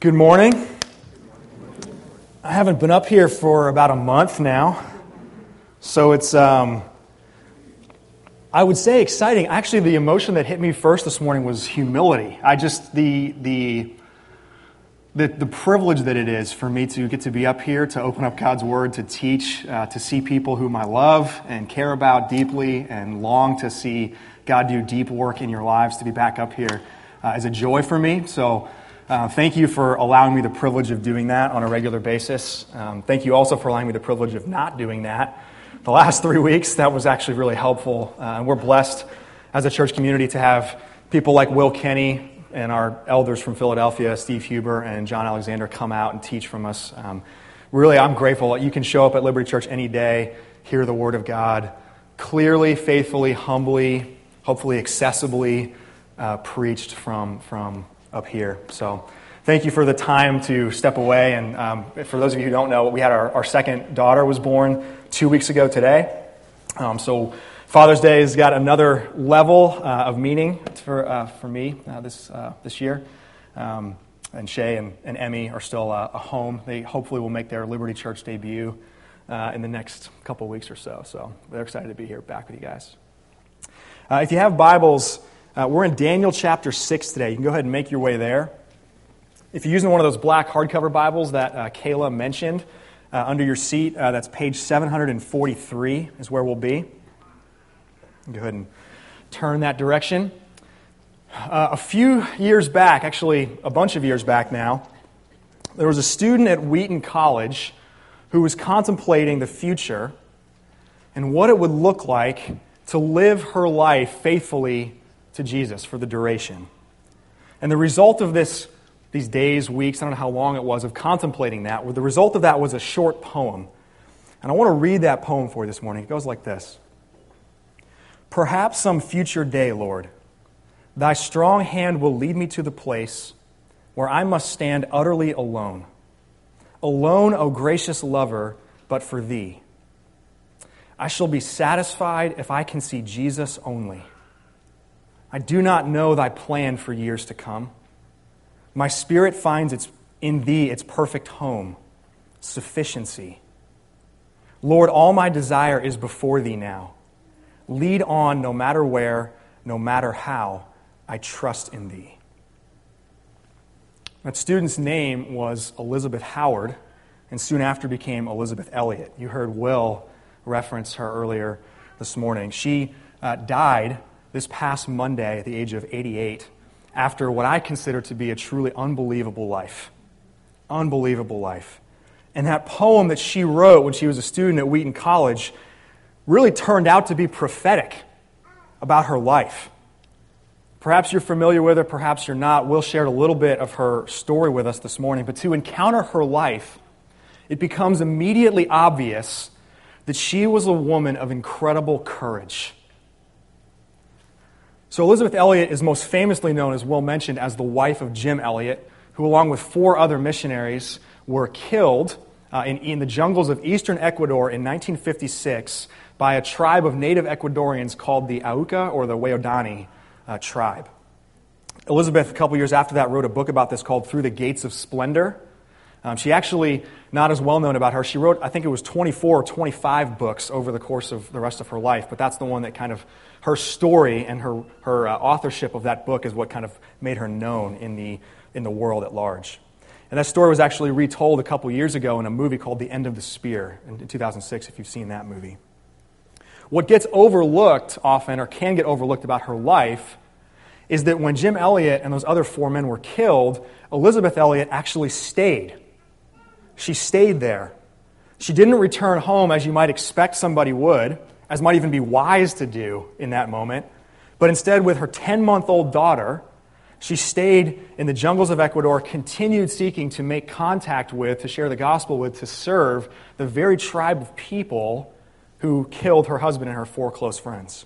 Good morning. I haven't been up here for about a month now, so it's, um, I would say, exciting. Actually, the emotion that hit me first this morning was humility. I just, the, the, the, the privilege that it is for me to get to be up here, to open up God's Word, to teach, uh, to see people whom I love and care about deeply and long to see God do deep work in your lives, to be back up here uh, is a joy for me. So, uh, thank you for allowing me the privilege of doing that on a regular basis. Um, thank you also for allowing me the privilege of not doing that. The last three weeks, that was actually really helpful. Uh, and we're blessed as a church community to have people like Will Kenny and our elders from Philadelphia, Steve Huber and John Alexander, come out and teach from us. Um, really, I'm grateful that you can show up at Liberty Church any day, hear the Word of God clearly, faithfully, humbly, hopefully accessibly uh, preached from, from up here. So thank you for the time to step away. And um, for those of you who don't know, we had our, our second daughter was born two weeks ago today. Um, so Father's Day has got another level uh, of meaning for, uh, for me uh, this, uh, this year. Um, and Shay and, and Emmy are still uh, home. They hopefully will make their Liberty Church debut uh, in the next couple weeks or so. So they're excited to be here back with you guys. if you have Bibles, uh, we're in Daniel chapter 6 today. You can go ahead and make your way there. If you're using one of those black hardcover Bibles that uh, Kayla mentioned uh, under your seat, uh, that's page 743 is where we'll be. Go ahead and turn that direction. Uh, a few years back, actually a bunch of years back now, there was a student at Wheaton College who was contemplating the future and what it would look like to live her life faithfully to Jesus for the duration. And the result of this, these days, weeks, I don't know how long it was, of contemplating that, the result of that was a short poem. And I want to read that poem for you this morning. It goes like this Perhaps some future day, Lord, thy strong hand will lead me to the place where I must stand utterly alone. Alone, O gracious lover, but for thee. I shall be satisfied if I can see Jesus only. I do not know thy plan for years to come. My spirit finds its, in thee its perfect home, sufficiency. Lord, all my desire is before thee now. Lead on no matter where, no matter how, I trust in thee. That student's name was Elisabeth Howard, and soon after became Elisabeth Elliot. You heard Will reference her earlier this morning. She uh, died this past Monday at the age of 88 after what I consider to be a truly unbelievable life. Unbelievable life. And that poem that she wrote when she was a student at Wheaton College really turned out to be prophetic about her life. Perhaps you're familiar with her, perhaps you're not. Will shared a little bit of her story with us this morning, but to encounter her life, it becomes immediately obvious that she was a woman of incredible courage so, Elisabeth Elliot is most famously known, as Will mentioned, as the wife of Jim Elliot, who, along with four other missionaries, were killed uh, in, in the jungles of eastern Ecuador in 1956 by a tribe of native Ecuadorians called the Auca or the Waodani uh, tribe. Elisabeth, a couple years after that, wrote a book about this called Through the Gates of Splendor. Um, she actually, not as well known about her, she wrote, I think it was 24 or 25 books over the course of the rest of her life, but that's the one that kind of her story and her, her uh, authorship of that book is what kind of made her known in the, in the world at large. And that story was actually retold a couple years ago in a movie called The End of the Spear in 2006, if you've seen that movie. What gets overlooked often, or can get overlooked about her life, is that when Jim Elliot and those other four men were killed, Elisabeth Elliot actually stayed. She stayed there. She didn't return home as you might expect somebody would as might even be wise to do in that moment. But instead, with her 10 month old daughter, she stayed in the jungles of Ecuador, continued seeking to make contact with, to share the gospel with, to serve the very tribe of people who killed her husband and her four close friends.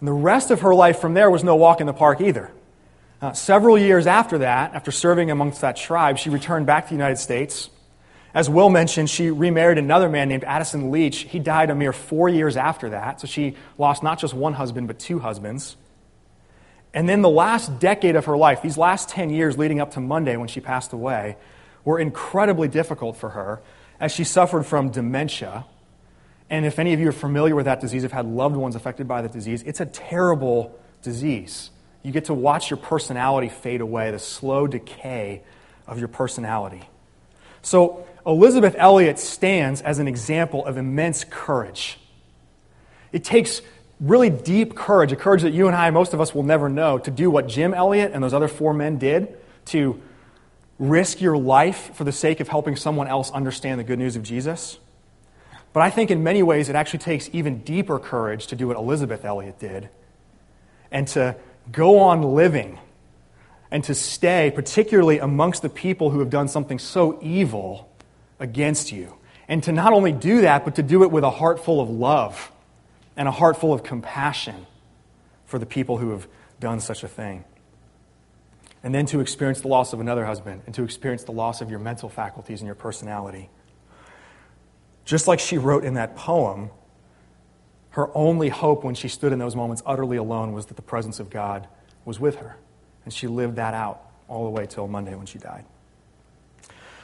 And the rest of her life from there was no walk in the park either. Uh, several years after that, after serving amongst that tribe, she returned back to the United States as Will mentioned, she remarried another man named Addison Leitch. He died a mere four years after that, so she lost not just one husband, but two husbands. And then the last decade of her life, these last 10 years leading up to Monday when she passed away, were incredibly difficult for her as she suffered from dementia. And if any of you are familiar with that disease, have had loved ones affected by the disease, it's a terrible disease. You get to watch your personality fade away, the slow decay of your personality. So, Elisabeth Elliot stands as an example of immense courage. It takes really deep courage, a courage that you and I, most of us, will never know, to do what Jim Elliot and those other four men did to risk your life for the sake of helping someone else understand the good news of Jesus. But I think in many ways it actually takes even deeper courage to do what Elisabeth Elliot did and to go on living and to stay, particularly amongst the people who have done something so evil against you. And to not only do that, but to do it with a heart full of love and a heart full of compassion for the people who have done such a thing. And then to experience the loss of another husband and to experience the loss of your mental faculties and your personality. Just like she wrote in that poem, her only hope when she stood in those moments utterly alone was that the presence of God was with her. And she lived that out all the way till Monday when she died.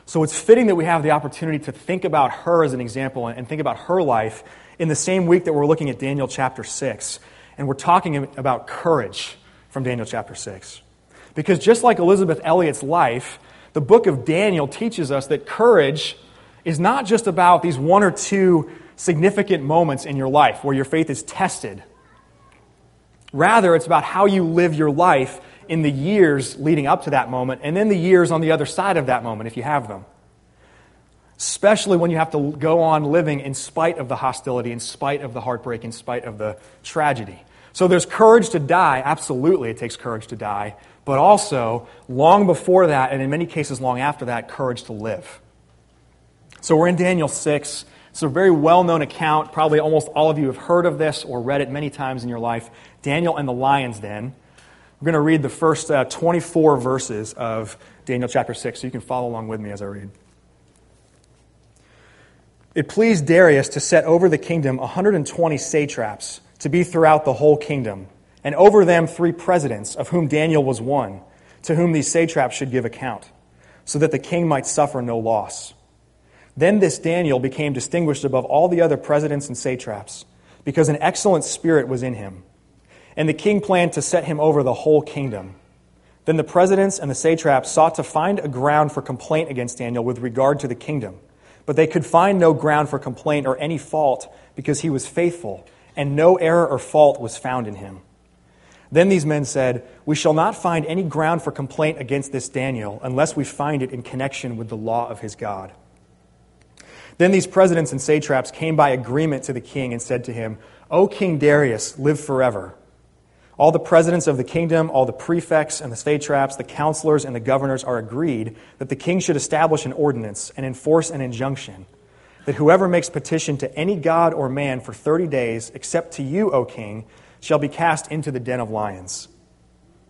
So it's fitting that we have the opportunity to think about her as an example and think about her life in the same week that we're looking at Daniel chapter 6. And we're talking about courage from Daniel chapter 6. Because just like Elisabeth Elliot's life, the book of Daniel teaches us that courage is not just about these one or two significant moments in your life where your faith is tested. Rather, it's about how you live your life in the years leading up to that moment and then the years on the other side of that moment if you have them. Especially when you have to go on living in spite of the hostility, in spite of the heartbreak, in spite of the tragedy. So there's courage to die. Absolutely, it takes courage to die. But also, long before that, and in many cases long after that, courage to live. So we're in Daniel 6. It's a very well known account. Probably almost all of you have heard of this or read it many times in your life. Daniel and the lion's den. We're going to read the first uh, 24 verses of Daniel chapter 6, so you can follow along with me as I read. It pleased Darius to set over the kingdom 120 satraps to be throughout the whole kingdom, and over them three presidents, of whom Daniel was one, to whom these satraps should give account, so that the king might suffer no loss. Then this Daniel became distinguished above all the other presidents and satraps, because an excellent spirit was in him and the king planned to set him over the whole kingdom. Then the presidents and the satraps sought to find a ground for complaint against Daniel with regard to the kingdom. But they could find no ground for complaint or any fault because he was faithful, and no error or fault was found in him. Then these men said, We shall not find any ground for complaint against this Daniel unless we find it in connection with the law of his God. Then these presidents and satraps came by agreement to the king and said to him, O King Darius, live forever. All the presidents of the kingdom, all the prefects and the satraps, the counselors and the governors are agreed that the king should establish an ordinance and enforce an injunction that whoever makes petition to any god or man for 30 days, except to you, O king, shall be cast into the den of lions.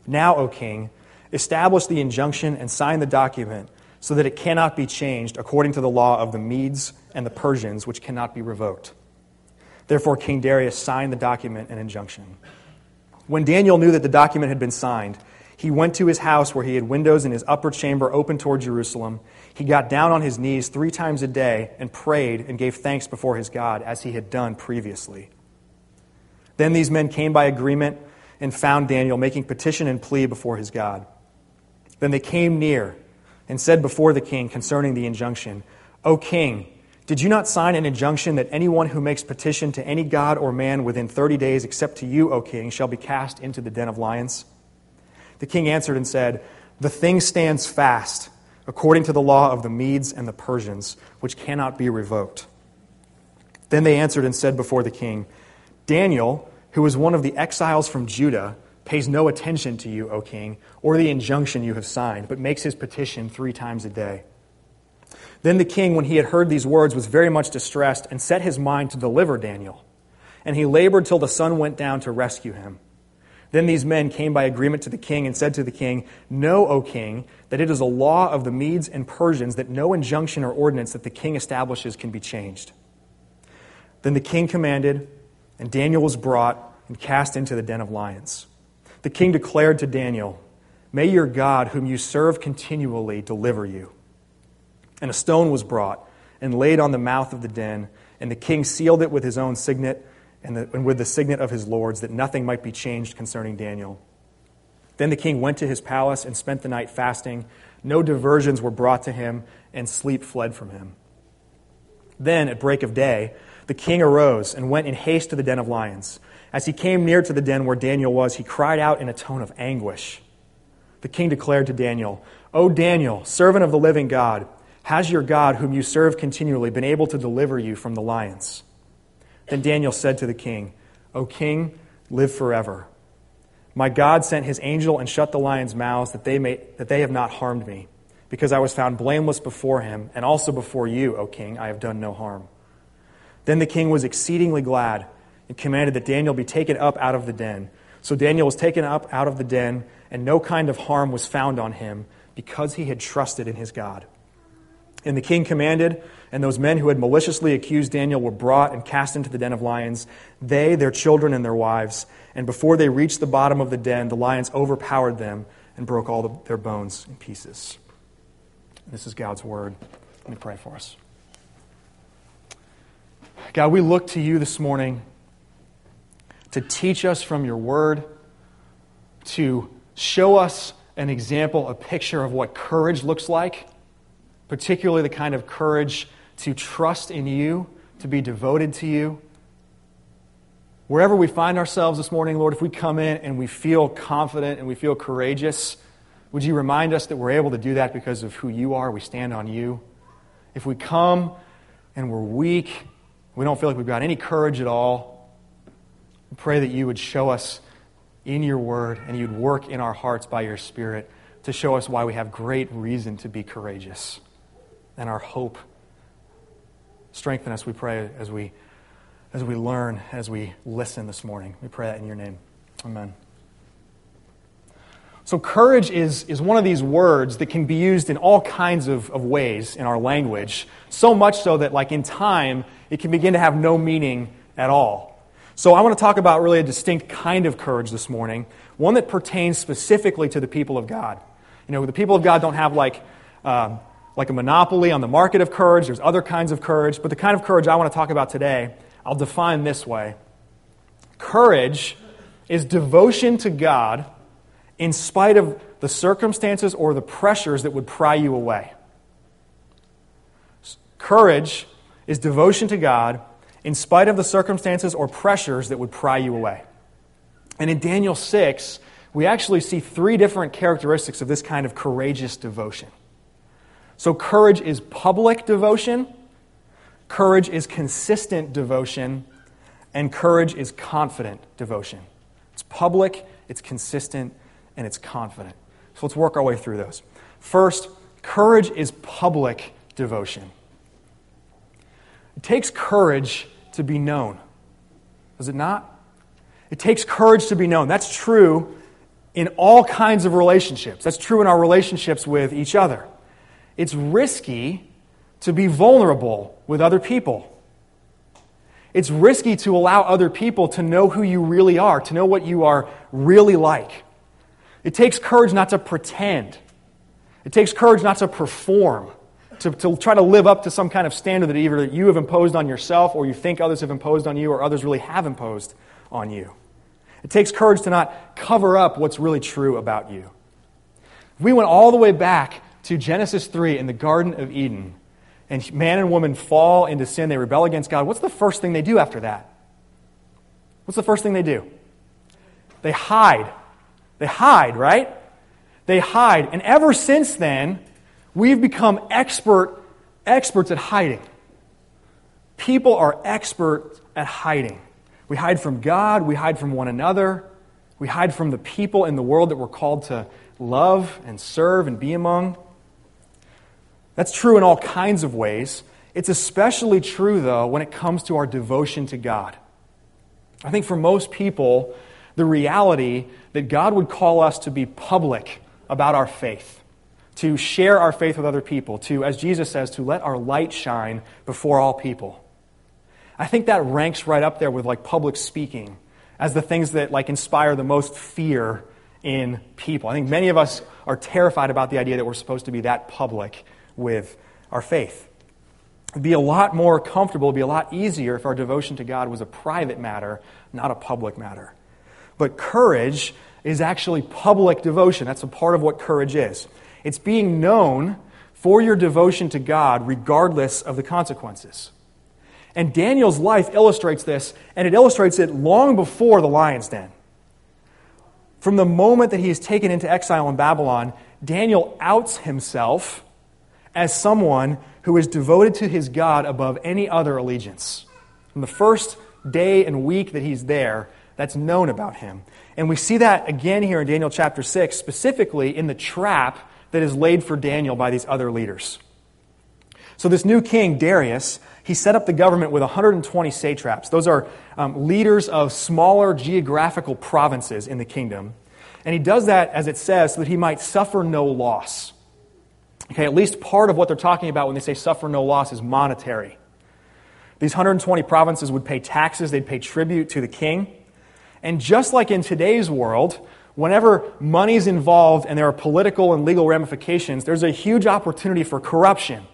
Now, O king, establish the injunction and sign the document so that it cannot be changed according to the law of the Medes and the Persians, which cannot be revoked. Therefore, King Darius signed the document and injunction. When Daniel knew that the document had been signed, he went to his house where he had windows in his upper chamber open toward Jerusalem. He got down on his knees three times a day and prayed and gave thanks before his God, as he had done previously. Then these men came by agreement and found Daniel making petition and plea before his God. Then they came near and said before the king concerning the injunction, O king, did you not sign an injunction that anyone who makes petition to any god or man within 30 days, except to you, O king, shall be cast into the den of lions? The king answered and said, The thing stands fast, according to the law of the Medes and the Persians, which cannot be revoked. Then they answered and said before the king, Daniel, who is one of the exiles from Judah, pays no attention to you, O king, or the injunction you have signed, but makes his petition three times a day. Then the king, when he had heard these words, was very much distressed and set his mind to deliver Daniel. And he labored till the sun went down to rescue him. Then these men came by agreement to the king and said to the king, Know, O king, that it is a law of the Medes and Persians that no injunction or ordinance that the king establishes can be changed. Then the king commanded, and Daniel was brought and cast into the den of lions. The king declared to Daniel, May your God, whom you serve continually, deliver you. And a stone was brought and laid on the mouth of the den, and the king sealed it with his own signet and, the, and with the signet of his lords, that nothing might be changed concerning Daniel. Then the king went to his palace and spent the night fasting. No diversions were brought to him, and sleep fled from him. Then, at break of day, the king arose and went in haste to the den of lions. As he came near to the den where Daniel was, he cried out in a tone of anguish. The king declared to Daniel, O Daniel, servant of the living God, has your God, whom you serve continually, been able to deliver you from the lions? Then Daniel said to the king, O king, live forever. My God sent his angel and shut the lions' mouths that they, may, that they have not harmed me, because I was found blameless before him, and also before you, O king, I have done no harm. Then the king was exceedingly glad and commanded that Daniel be taken up out of the den. So Daniel was taken up out of the den, and no kind of harm was found on him, because he had trusted in his God. And the king commanded, and those men who had maliciously accused Daniel were brought and cast into the den of lions, they, their children, and their wives. And before they reached the bottom of the den, the lions overpowered them and broke all the, their bones in pieces. This is God's word. Let me pray for us. God, we look to you this morning to teach us from your word, to show us an example, a picture of what courage looks like particularly the kind of courage to trust in you, to be devoted to you. Wherever we find ourselves this morning, Lord, if we come in and we feel confident and we feel courageous, would you remind us that we're able to do that because of who you are? We stand on you. If we come and we're weak, we don't feel like we've got any courage at all, pray that you would show us in your word and you'd work in our hearts by your Spirit to show us why we have great reason to be courageous and our hope. Strengthen us, we pray, as we, as we learn, as we listen this morning. We pray that in your name. Amen. So, courage is, is one of these words that can be used in all kinds of, of ways in our language, so much so that, like, in time, it can begin to have no meaning at all. So, I want to talk about really a distinct kind of courage this morning, one that pertains specifically to the people of God. You know, the people of God don't have, like, uh, like a monopoly on the market of courage. There's other kinds of courage. But the kind of courage I want to talk about today, I'll define this way Courage is devotion to God in spite of the circumstances or the pressures that would pry you away. Courage is devotion to God in spite of the circumstances or pressures that would pry you away. And in Daniel 6, we actually see three different characteristics of this kind of courageous devotion. So, courage is public devotion, courage is consistent devotion, and courage is confident devotion. It's public, it's consistent, and it's confident. So, let's work our way through those. First, courage is public devotion. It takes courage to be known, does it not? It takes courage to be known. That's true in all kinds of relationships. That's true in our relationships with each other it's risky to be vulnerable with other people. It's risky to allow other people to know who you really are, to know what you are really like. It takes courage not to pretend. It takes courage not to perform, to, to try to live up to some kind of standard that either that you have imposed on yourself or you think others have imposed on you or others really have imposed on you. It takes courage to not cover up what's really true about you. We went all the way back to Genesis 3 in the Garden of Eden, and man and woman fall into sin, they rebel against God, what's the first thing they do after that? What's the first thing they do? They hide. They hide, right? They hide. And ever since then, we've become expert experts at hiding. People are experts at hiding. We hide from God, we hide from one another, we hide from the people in the world that we're called to love and serve and be among. That's true in all kinds of ways. It's especially true, though, when it comes to our devotion to God. I think for most people, the reality that God would call us to be public about our faith, to share our faith with other people, to, as Jesus says, to let our light shine before all people. I think that ranks right up there with like public speaking as the things that like inspire the most fear in people. I think many of us are terrified about the idea that we're supposed to be that public with our faith. It'd be a lot more comfortable, it'd be a lot easier if our devotion to God was a private matter, not a public matter. But courage is actually public devotion. That's a part of what courage is. It's being known for your devotion to God regardless of the consequences. And Daniel's life illustrates this, and it illustrates it long before the lion's den. From the moment that he is taken into exile in Babylon, Daniel outs himself as someone who is devoted to his God above any other allegiance. From the first day and week that he's there, that's known about him. And we see that again here in Daniel chapter 6, specifically in the trap that is laid for Daniel by these other leaders. So, this new king, Darius, he set up the government with 120 satraps. Those are um, leaders of smaller geographical provinces in the kingdom. And he does that, as it says, so that he might suffer no loss. Okay, at least part of what they're talking about when they say suffer no loss is monetary. These 120 provinces would pay taxes, they'd pay tribute to the king. And just like in today's world, whenever money's involved and there are political and legal ramifications, there's a huge opportunity for corruption.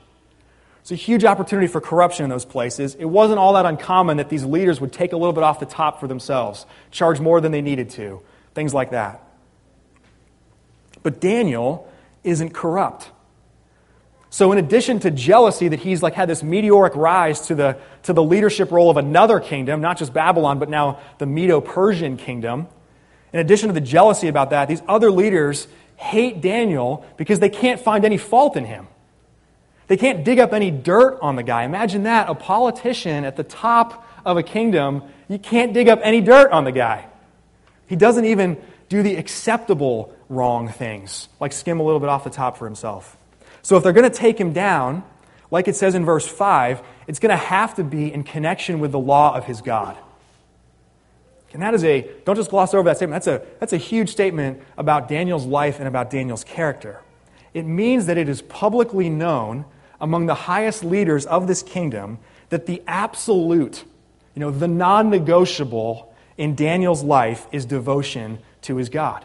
It's a huge opportunity for corruption in those places. It wasn't all that uncommon that these leaders would take a little bit off the top for themselves, charge more than they needed to, things like that. But Daniel isn't corrupt. So, in addition to jealousy that he's like had this meteoric rise to the, to the leadership role of another kingdom, not just Babylon, but now the Medo Persian kingdom, in addition to the jealousy about that, these other leaders hate Daniel because they can't find any fault in him. They can't dig up any dirt on the guy. Imagine that a politician at the top of a kingdom, you can't dig up any dirt on the guy. He doesn't even do the acceptable wrong things, like skim a little bit off the top for himself. So if they're going to take him down, like it says in verse 5, it's going to have to be in connection with the law of his God. And that is a, don't just gloss over that statement, that's a, that's a huge statement about Daniel's life and about Daniel's character. It means that it is publicly known among the highest leaders of this kingdom that the absolute, you know, the non negotiable in Daniel's life is devotion to his God.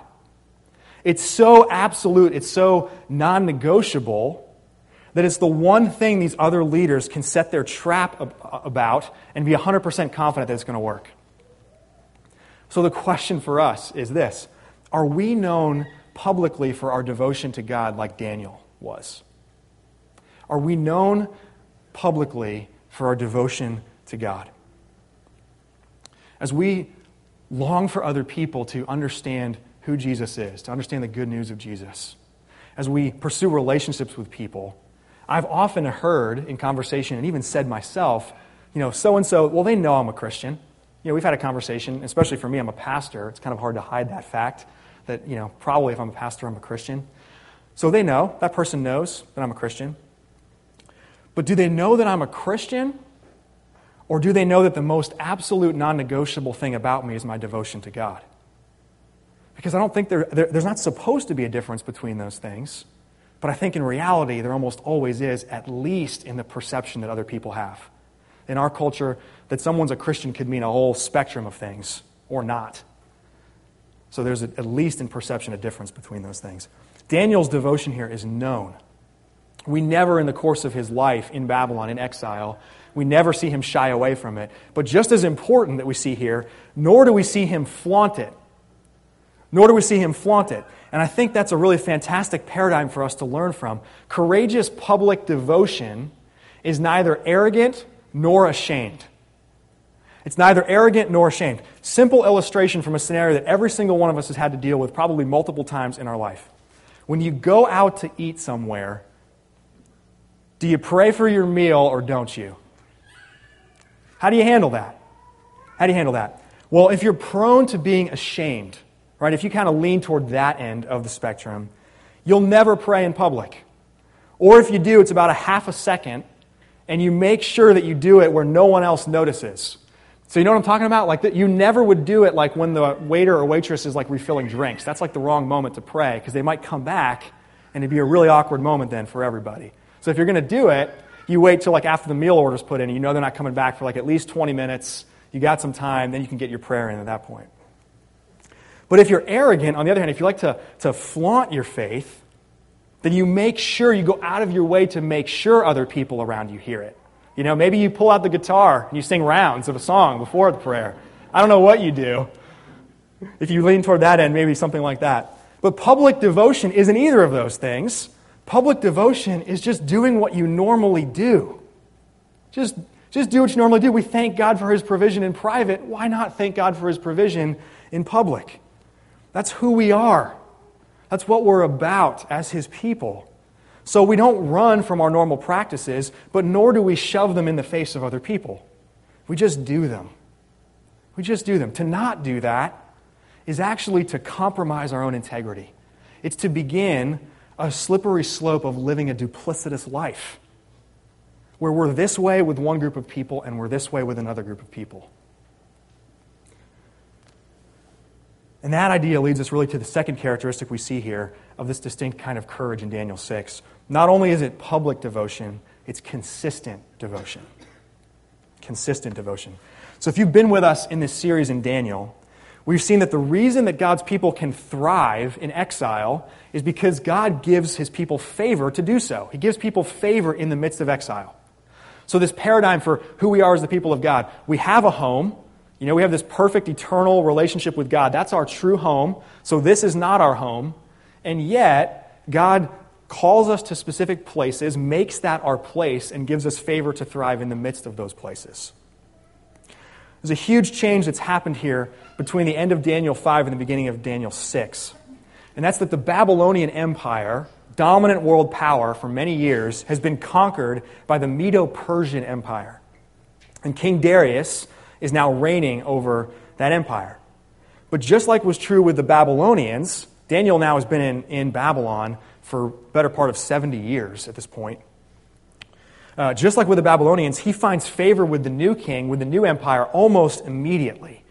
It's so absolute, it's so non negotiable that it's the one thing these other leaders can set their trap about and be 100% confident that it's going to work. So the question for us is this Are we known publicly for our devotion to God like Daniel was? Are we known publicly for our devotion to God? As we long for other people to understand who Jesus is, to understand the good news of Jesus. As we pursue relationships with people, I've often heard in conversation and even said myself, you know, so and so, well, they know I'm a Christian. You know, we've had a conversation, especially for me, I'm a pastor. It's kind of hard to hide that fact that, you know, probably if I'm a pastor, I'm a Christian. So they know, that person knows that I'm a Christian. But do they know that I'm a Christian? Or do they know that the most absolute non negotiable thing about me is my devotion to God? Because I don't think there, there, there's not supposed to be a difference between those things. But I think in reality, there almost always is, at least in the perception that other people have. In our culture, that someone's a Christian could mean a whole spectrum of things, or not. So there's at least in perception a difference between those things. Daniel's devotion here is known. We never, in the course of his life in Babylon, in exile, we never see him shy away from it. But just as important that we see here, nor do we see him flaunt it nor do we see him flaunt it. And I think that's a really fantastic paradigm for us to learn from. Courageous public devotion is neither arrogant nor ashamed. It's neither arrogant nor ashamed. Simple illustration from a scenario that every single one of us has had to deal with probably multiple times in our life. When you go out to eat somewhere, do you pray for your meal or don't you? How do you handle that? How do you handle that? Well, if you're prone to being ashamed, right? If you kind of lean toward that end of the spectrum, you'll never pray in public. Or if you do, it's about a half a second, and you make sure that you do it where no one else notices. So you know what I'm talking about? Like that you never would do it like when the waiter or waitress is like refilling drinks. That's like the wrong moment to pray because they might come back and it'd be a really awkward moment then for everybody. So if you're going to do it, you wait till like after the meal order's put in and you know they're not coming back for like at least 20 minutes. You got some time, then you can get your prayer in at that point. But if you're arrogant, on the other hand, if you like to, to flaunt your faith, then you make sure you go out of your way to make sure other people around you hear it. You know, maybe you pull out the guitar and you sing rounds of a song before the prayer. I don't know what you do. If you lean toward that end, maybe something like that. But public devotion isn't either of those things. Public devotion is just doing what you normally do. Just, just do what you normally do. We thank God for His provision in private. Why not thank God for His provision in public? That's who we are. That's what we're about as His people. So we don't run from our normal practices, but nor do we shove them in the face of other people. We just do them. We just do them. To not do that is actually to compromise our own integrity. It's to begin a slippery slope of living a duplicitous life where we're this way with one group of people and we're this way with another group of people. And that idea leads us really to the second characteristic we see here of this distinct kind of courage in Daniel 6. Not only is it public devotion, it's consistent devotion. Consistent devotion. So if you've been with us in this series in Daniel, we've seen that the reason that God's people can thrive in exile is because God gives his people favor to do so. He gives people favor in the midst of exile. So, this paradigm for who we are as the people of God we have a home. You know, we have this perfect eternal relationship with God. That's our true home. So, this is not our home. And yet, God calls us to specific places, makes that our place, and gives us favor to thrive in the midst of those places. There's a huge change that's happened here between the end of Daniel 5 and the beginning of Daniel 6. And that's that the Babylonian Empire, dominant world power for many years, has been conquered by the Medo Persian Empire. And King Darius is now reigning over that empire. But just like was true with the Babylonians, Daniel now has been in, in Babylon for better part of 70 years at this point. Uh, just like with the Babylonians, he finds favor with the new king, with the new empire, almost immediately.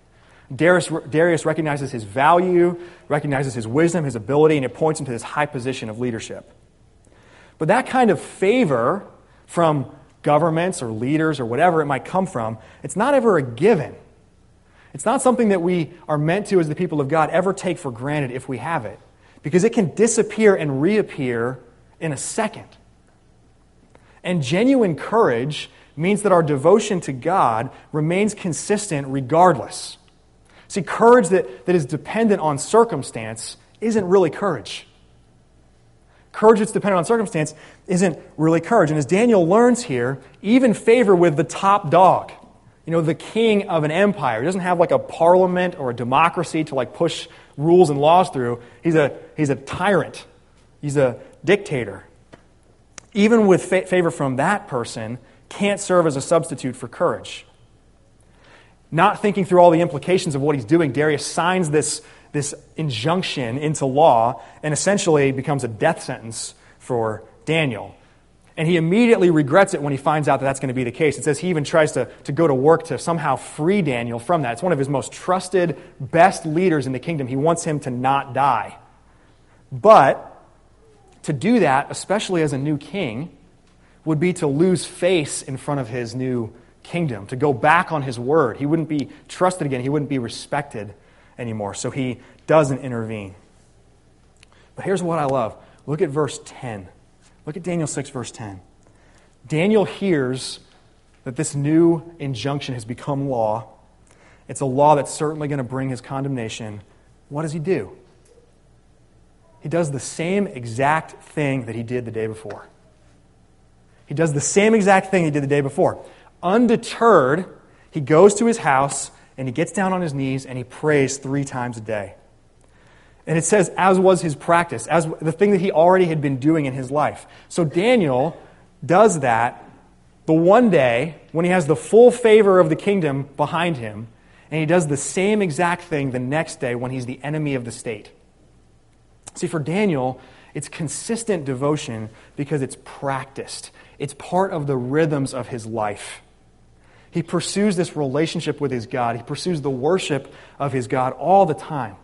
Darius, Darius recognizes his value, recognizes his wisdom, his ability, and it points him to this high position of leadership. But that kind of favor from governments or leaders or whatever it might come from, it's not ever a given. It's not something that we are meant to, as the people of God, ever take for granted if we have it, because it can disappear and reappear in a second. And genuine courage means that our devotion to God remains consistent regardless. See, courage that, that is dependent on circumstance isn't really courage. Courage that's dependent on circumstance isn't really courage. And as Daniel learns here, even favor with the top dog, you know, the king of an empire. He doesn't have like a parliament or a democracy to like push rules and laws through. He's a, he's a tyrant, he's a dictator. Even with fa- favor from that person, can't serve as a substitute for courage not thinking through all the implications of what he's doing, Darius signs this, this injunction into law and essentially becomes a death sentence for Daniel. And he immediately regrets it when he finds out that that's going to be the case. It says he even tries to, to go to work to somehow free Daniel from that. It's one of his most trusted, best leaders in the kingdom. He wants him to not die. But to do that, especially as a new king, would be to lose face in front of his new kingdom, to go back on his word. He wouldn't be trusted again, he wouldn't be respected anymore. So he doesn't intervene. But here's what I love look at verse 10. Look at Daniel 6, verse 10. Daniel hears that this new injunction has become law. It's a law that's certainly going to bring his condemnation. What does he do? He does the same exact thing that he did the day before. He does the same exact thing he did the day before. Undeterred, he goes to his house and he gets down on his knees and he prays three times a day. And it says, as was his practice, as the thing that he already had been doing in his life. So Daniel does that the one day when he has the full favor of the kingdom behind him, and he does the same exact thing the next day when he's the enemy of the state. See, for Daniel, it's consistent devotion because it's practiced, it's part of the rhythms of his life. He pursues this relationship with his God. He pursues the worship of his God all the time.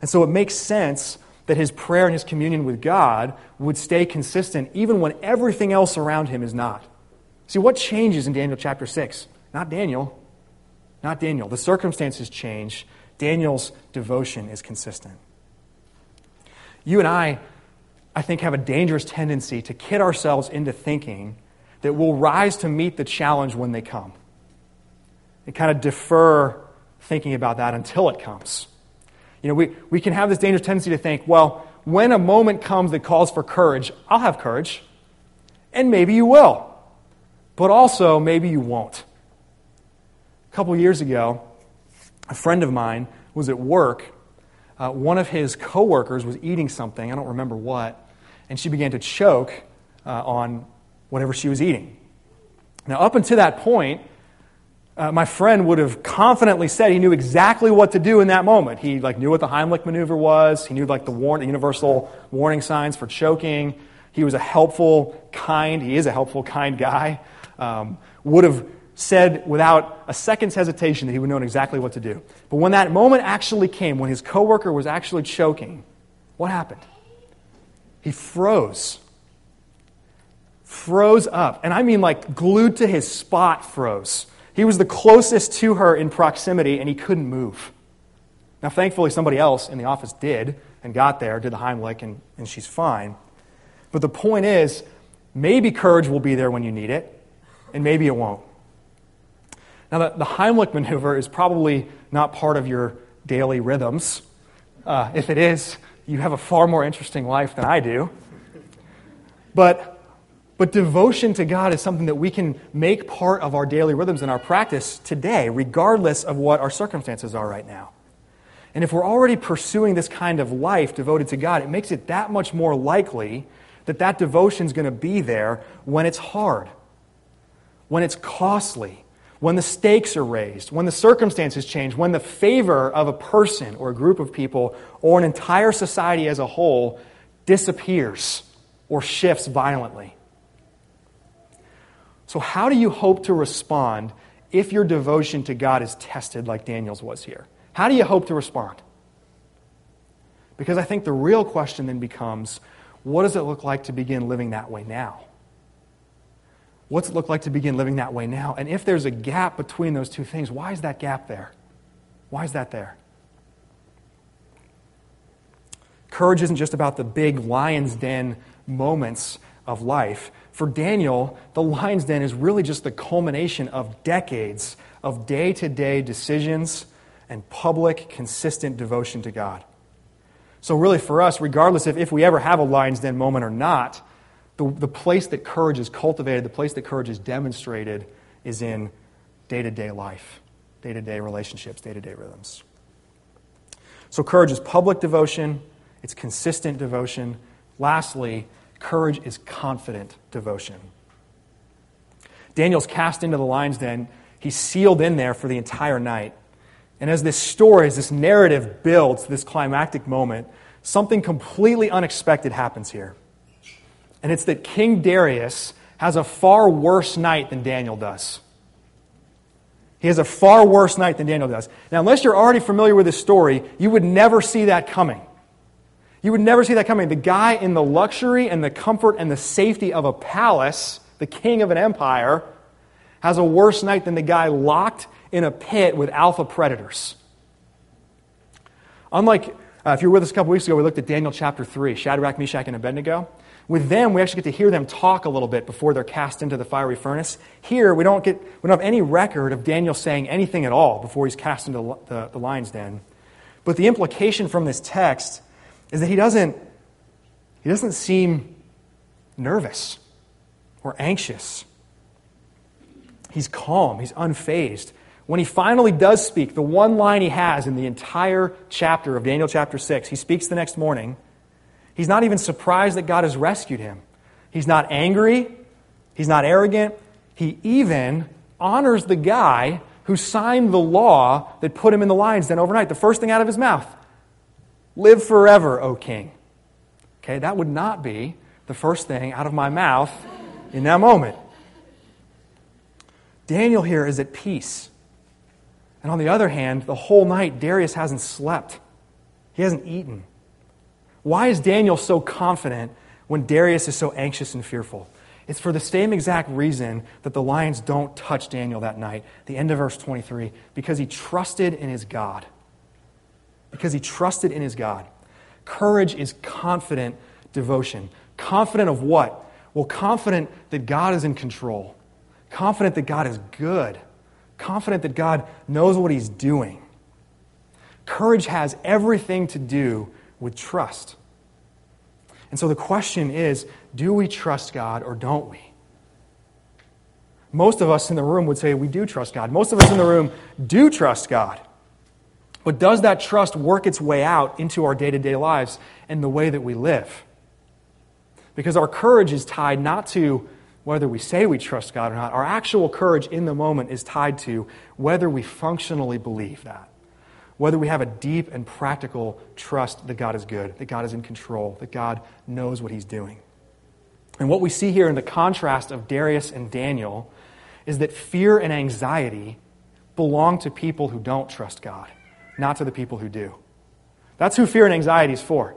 And so it makes sense that his prayer and his communion with God would stay consistent even when everything else around him is not. See, what changes in Daniel chapter 6? Not Daniel. Not Daniel. The circumstances change. Daniel's devotion is consistent. You and I, I think, have a dangerous tendency to kid ourselves into thinking that we'll rise to meet the challenge when they come. And kind of defer thinking about that until it comes. You know, we, we can have this dangerous tendency to think, well, when a moment comes that calls for courage, I'll have courage. And maybe you will. But also, maybe you won't. A couple years ago, a friend of mine was at work. Uh, one of his coworkers was eating something, I don't remember what, and she began to choke uh, on whatever she was eating. Now, up until that point, uh, my friend would have confidently said he knew exactly what to do in that moment. He like knew what the Heimlich maneuver was. He knew like the, warn- the universal warning signs for choking. He was a helpful, kind. He is a helpful, kind guy. Um, would have said without a second's hesitation that he would know exactly what to do. But when that moment actually came, when his coworker was actually choking, what happened? He froze. Froze up. And I mean like glued to his spot froze. He was the closest to her in proximity, and he couldn't move. Now, thankfully, somebody else in the office did and got there, did the Heimlich, and, and she's fine. But the point is, maybe courage will be there when you need it, and maybe it won't. Now, the, the Heimlich maneuver is probably not part of your daily rhythms. Uh, if it is, you have a far more interesting life than I do. But but devotion to God is something that we can make part of our daily rhythms and our practice today, regardless of what our circumstances are right now. And if we're already pursuing this kind of life devoted to God, it makes it that much more likely that that devotion is going to be there when it's hard, when it's costly, when the stakes are raised, when the circumstances change, when the favor of a person or a group of people or an entire society as a whole disappears or shifts violently. So, how do you hope to respond if your devotion to God is tested like Daniel's was here? How do you hope to respond? Because I think the real question then becomes what does it look like to begin living that way now? What's it look like to begin living that way now? And if there's a gap between those two things, why is that gap there? Why is that there? Courage isn't just about the big lion's den moments of life. For Daniel, the lion's den is really just the culmination of decades of day to day decisions and public, consistent devotion to God. So, really, for us, regardless of if we ever have a lion's den moment or not, the, the place that courage is cultivated, the place that courage is demonstrated, is in day to day life, day to day relationships, day to day rhythms. So, courage is public devotion, it's consistent devotion. Lastly, Courage is confident devotion. Daniel's cast into the lion's den. He's sealed in there for the entire night. And as this story, as this narrative builds this climactic moment, something completely unexpected happens here. And it's that King Darius has a far worse night than Daniel does. He has a far worse night than Daniel does. Now, unless you're already familiar with this story, you would never see that coming. You would never see that coming. The guy in the luxury and the comfort and the safety of a palace, the king of an empire, has a worse night than the guy locked in a pit with alpha predators. Unlike, uh, if you were with us a couple weeks ago, we looked at Daniel chapter 3, Shadrach, Meshach, and Abednego. With them, we actually get to hear them talk a little bit before they're cast into the fiery furnace. Here, we don't, get, we don't have any record of Daniel saying anything at all before he's cast into the, the lion's den. But the implication from this text is that he doesn't, he doesn't seem nervous or anxious. He's calm, he's unfazed. When he finally does speak, the one line he has in the entire chapter of Daniel chapter 6, he speaks the next morning. He's not even surprised that God has rescued him. He's not angry. He's not arrogant. He even honors the guy who signed the law that put him in the lion's den overnight. The first thing out of his mouth Live forever, O king. Okay, that would not be the first thing out of my mouth in that moment. Daniel here is at peace. And on the other hand, the whole night, Darius hasn't slept, he hasn't eaten. Why is Daniel so confident when Darius is so anxious and fearful? It's for the same exact reason that the lions don't touch Daniel that night. The end of verse 23 because he trusted in his God. Because he trusted in his God. Courage is confident devotion. Confident of what? Well, confident that God is in control, confident that God is good, confident that God knows what he's doing. Courage has everything to do with trust. And so the question is do we trust God or don't we? Most of us in the room would say we do trust God. Most of us in the room do trust God. But does that trust work its way out into our day to day lives and the way that we live? Because our courage is tied not to whether we say we trust God or not. Our actual courage in the moment is tied to whether we functionally believe that. Whether we have a deep and practical trust that God is good, that God is in control, that God knows what He's doing. And what we see here in the contrast of Darius and Daniel is that fear and anxiety belong to people who don't trust God, not to the people who do. That's who fear and anxiety is for.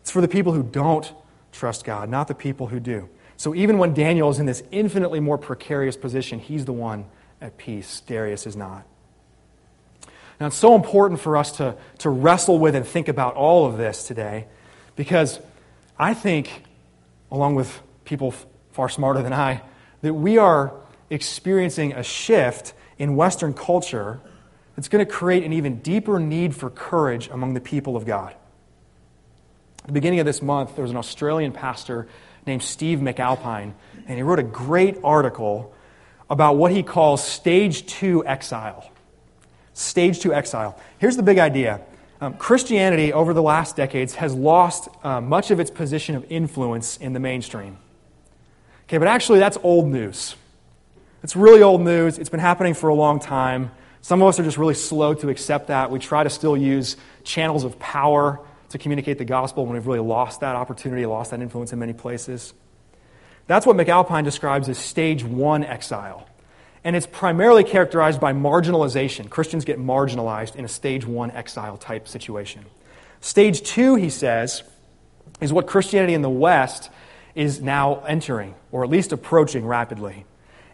It's for the people who don't trust God, not the people who do. So even when Daniel is in this infinitely more precarious position, he's the one at peace. Darius is not. Now, it's so important for us to, to wrestle with and think about all of this today because I think, along with people far smarter than I, that we are experiencing a shift in Western culture that's going to create an even deeper need for courage among the people of God. At the beginning of this month, there was an Australian pastor named Steve McAlpine, and he wrote a great article about what he calls stage two exile. Stage two exile. Here's the big idea um, Christianity, over the last decades, has lost uh, much of its position of influence in the mainstream. Okay, but actually, that's old news. It's really old news. It's been happening for a long time. Some of us are just really slow to accept that. We try to still use channels of power to communicate the gospel when we've really lost that opportunity, lost that influence in many places. That's what McAlpine describes as stage one exile. And it's primarily characterized by marginalization. Christians get marginalized in a stage one exile type situation. Stage two, he says, is what Christianity in the West is now entering, or at least approaching rapidly.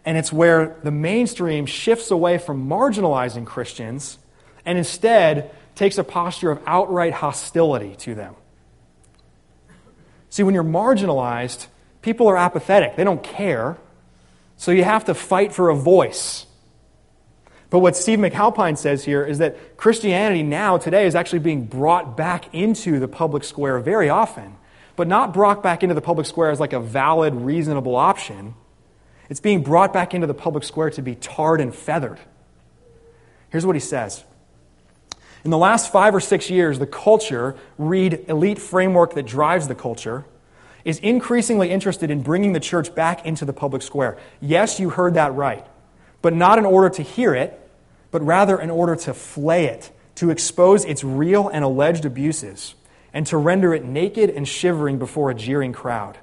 And it's where the mainstream shifts away from marginalizing Christians and instead takes a posture of outright hostility to them. See, when you're marginalized, people are apathetic, they don't care. So you have to fight for a voice. But what Steve McAlpine says here is that Christianity now, today, is actually being brought back into the public square very often but not brought back into the public square as like a valid, reasonable option. It's being brought back into the public square to be tarred and feathered. Here's what he says. In the last five or six years, the culture, read elite framework that drives the culture, is increasingly interested in bringing the church back into the public square. Yes, you heard that right, but not in order to hear it, but rather in order to flay it, to expose its real and alleged abuses and to render it naked and shivering before a jeering crowd.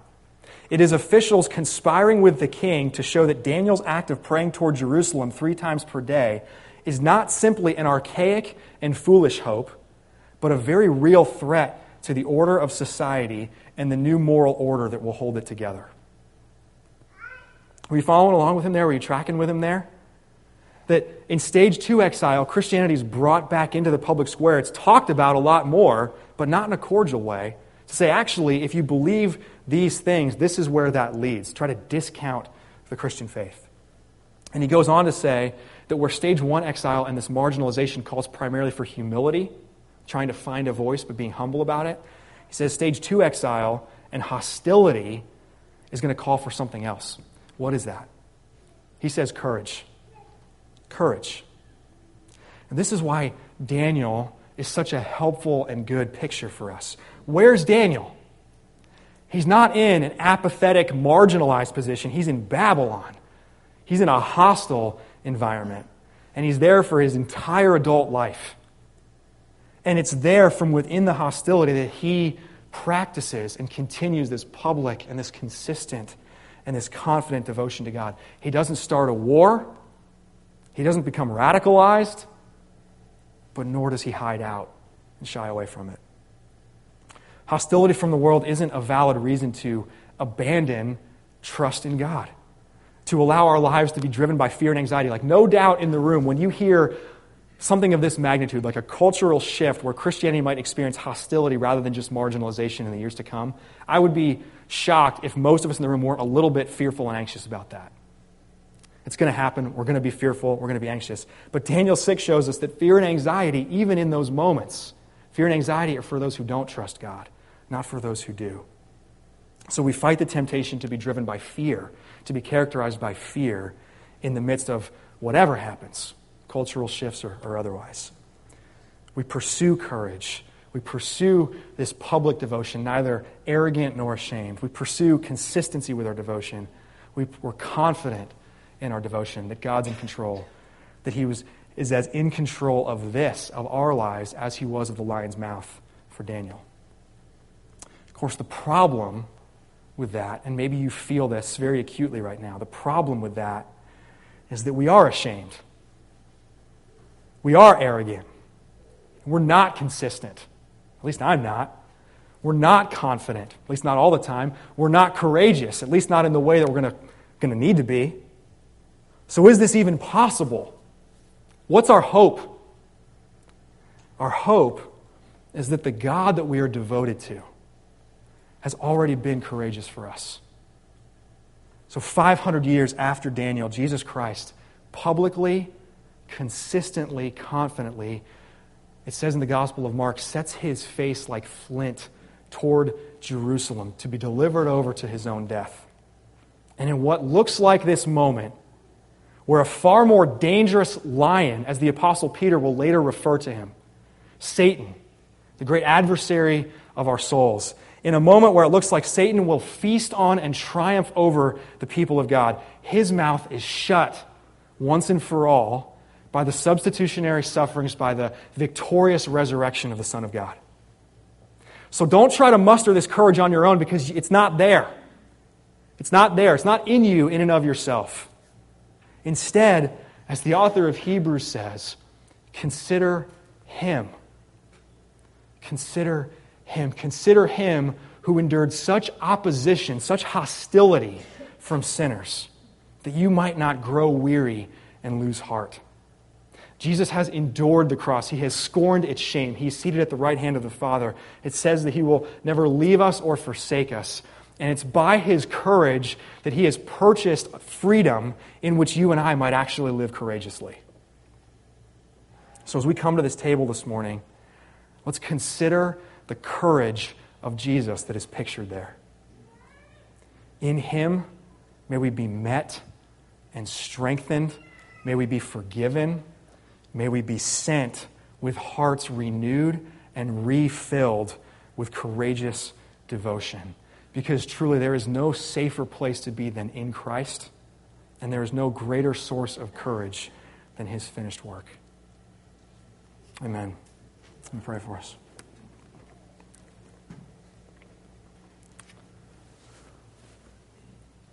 It is officials conspiring with the king to show that Daniel's act of praying toward Jerusalem three times per day is not simply an archaic and foolish hope, but a very real threat to the order of society and the new moral order that will hold it together. Were you following along with him there? Were you tracking with him there? That in stage two exile, Christianity is brought back into the public square. It's talked about a lot more, but not in a cordial way, to say, actually, if you believe these things, this is where that leads. Try to discount the Christian faith. And he goes on to say that where stage one exile and this marginalization calls primarily for humility, trying to find a voice but being humble about it, he says stage two exile and hostility is going to call for something else. What is that? He says courage. Courage. And this is why Daniel is such a helpful and good picture for us. Where's Daniel? He's not in an apathetic, marginalized position. He's in Babylon. He's in a hostile environment. And he's there for his entire adult life. And it's there from within the hostility that he practices and continues this public and this consistent and this confident devotion to God. He doesn't start a war, he doesn't become radicalized but nor does he hide out and shy away from it. Hostility from the world isn't a valid reason to abandon trust in God, to allow our lives to be driven by fear and anxiety. Like, no doubt in the room, when you hear something of this magnitude, like a cultural shift where Christianity might experience hostility rather than just marginalization in the years to come, I would be shocked if most of us in the room weren't a little bit fearful and anxious about that. It's going to happen. We're going to be fearful. We're going to be anxious. But Daniel 6 shows us that fear and anxiety, even in those moments, fear and anxiety are for those who don't trust God, not for those who do. So we fight the temptation to be driven by fear, to be characterized by fear in the midst of whatever happens, cultural shifts or, or otherwise. We pursue courage. We pursue this public devotion, neither arrogant nor ashamed. We pursue consistency with our devotion. We, we're confident in our devotion that God's in control, that He was, is as in control of this, of our lives, as He was of the lion's mouth for Daniel. Of course, the problem with that, and maybe you feel this very acutely right now, the problem with that is that we are ashamed. We are arrogant. We're not consistent. At least I'm not. We're not confident, at least not all the time. We're not courageous, at least not in the way that we're going to need to be. So, is this even possible? What's our hope? Our hope is that the God that we are devoted to has already been courageous for us. So, 500 years after Daniel, Jesus Christ publicly, consistently, confidently, it says in the Gospel of Mark, sets his face like flint toward Jerusalem to be delivered over to his own death. And in what looks like this moment, where a far more dangerous lion, as the Apostle Peter will later refer to him, Satan, the great adversary of our souls, in a moment where it looks like Satan will feast on and triumph over the people of God, his mouth is shut once and for all by the substitutionary sufferings, by the victorious resurrection of the Son of God. So don't try to muster this courage on your own because it's not there. It's not there. It's not in you, in and of yourself. Instead, as the author of Hebrews says, consider Him. Consider Him. Consider Him who endured such opposition, such hostility from sinners, that you might not grow weary and lose heart. Jesus has endured the cross. He has scorned its shame. He's seated at the right hand of the Father. It says that He will never leave us or forsake us. And it's by his courage that he has purchased freedom in which you and I might actually live courageously. So, as we come to this table this morning, let's consider the courage of Jesus that is pictured there. In him, may we be met and strengthened. May we be forgiven. May we be sent with hearts renewed and refilled with courageous devotion because truly there is no safer place to be than in Christ, and there is no greater source of courage than his finished work. Amen. Me pray for us.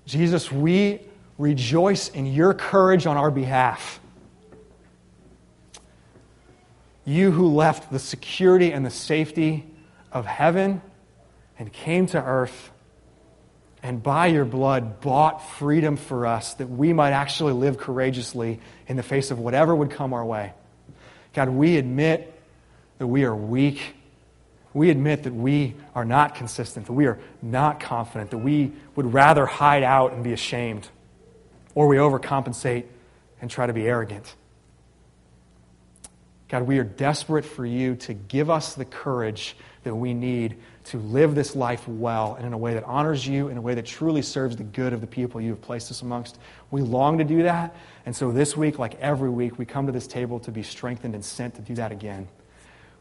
Jesus, we rejoice in your courage on our behalf. You who left the security and the safety of heaven and came to earth and by your blood bought freedom for us that we might actually live courageously in the face of whatever would come our way. God, we admit that we are weak. We admit that we are not consistent, that we are not confident, that we would rather hide out and be ashamed, or we overcompensate and try to be arrogant. God, we are desperate for you to give us the courage that we need to live this life well and in a way that honors you, in a way that truly serves the good of the people you have placed us amongst. We long to do that. And so this week, like every week, we come to this table to be strengthened and sent to do that again.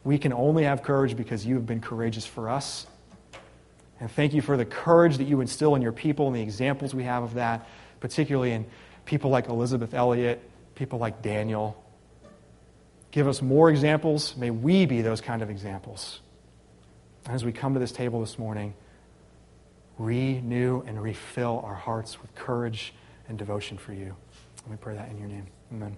We can only have courage because you have been courageous for us. And thank you for the courage that you instill in your people and the examples we have of that, particularly in people like Elisabeth Elliot, people like Daniel. Give us more examples. May we be those kind of examples. As we come to this table this morning, renew and refill our hearts with courage and devotion for you. Let me pray that in your name. Amen.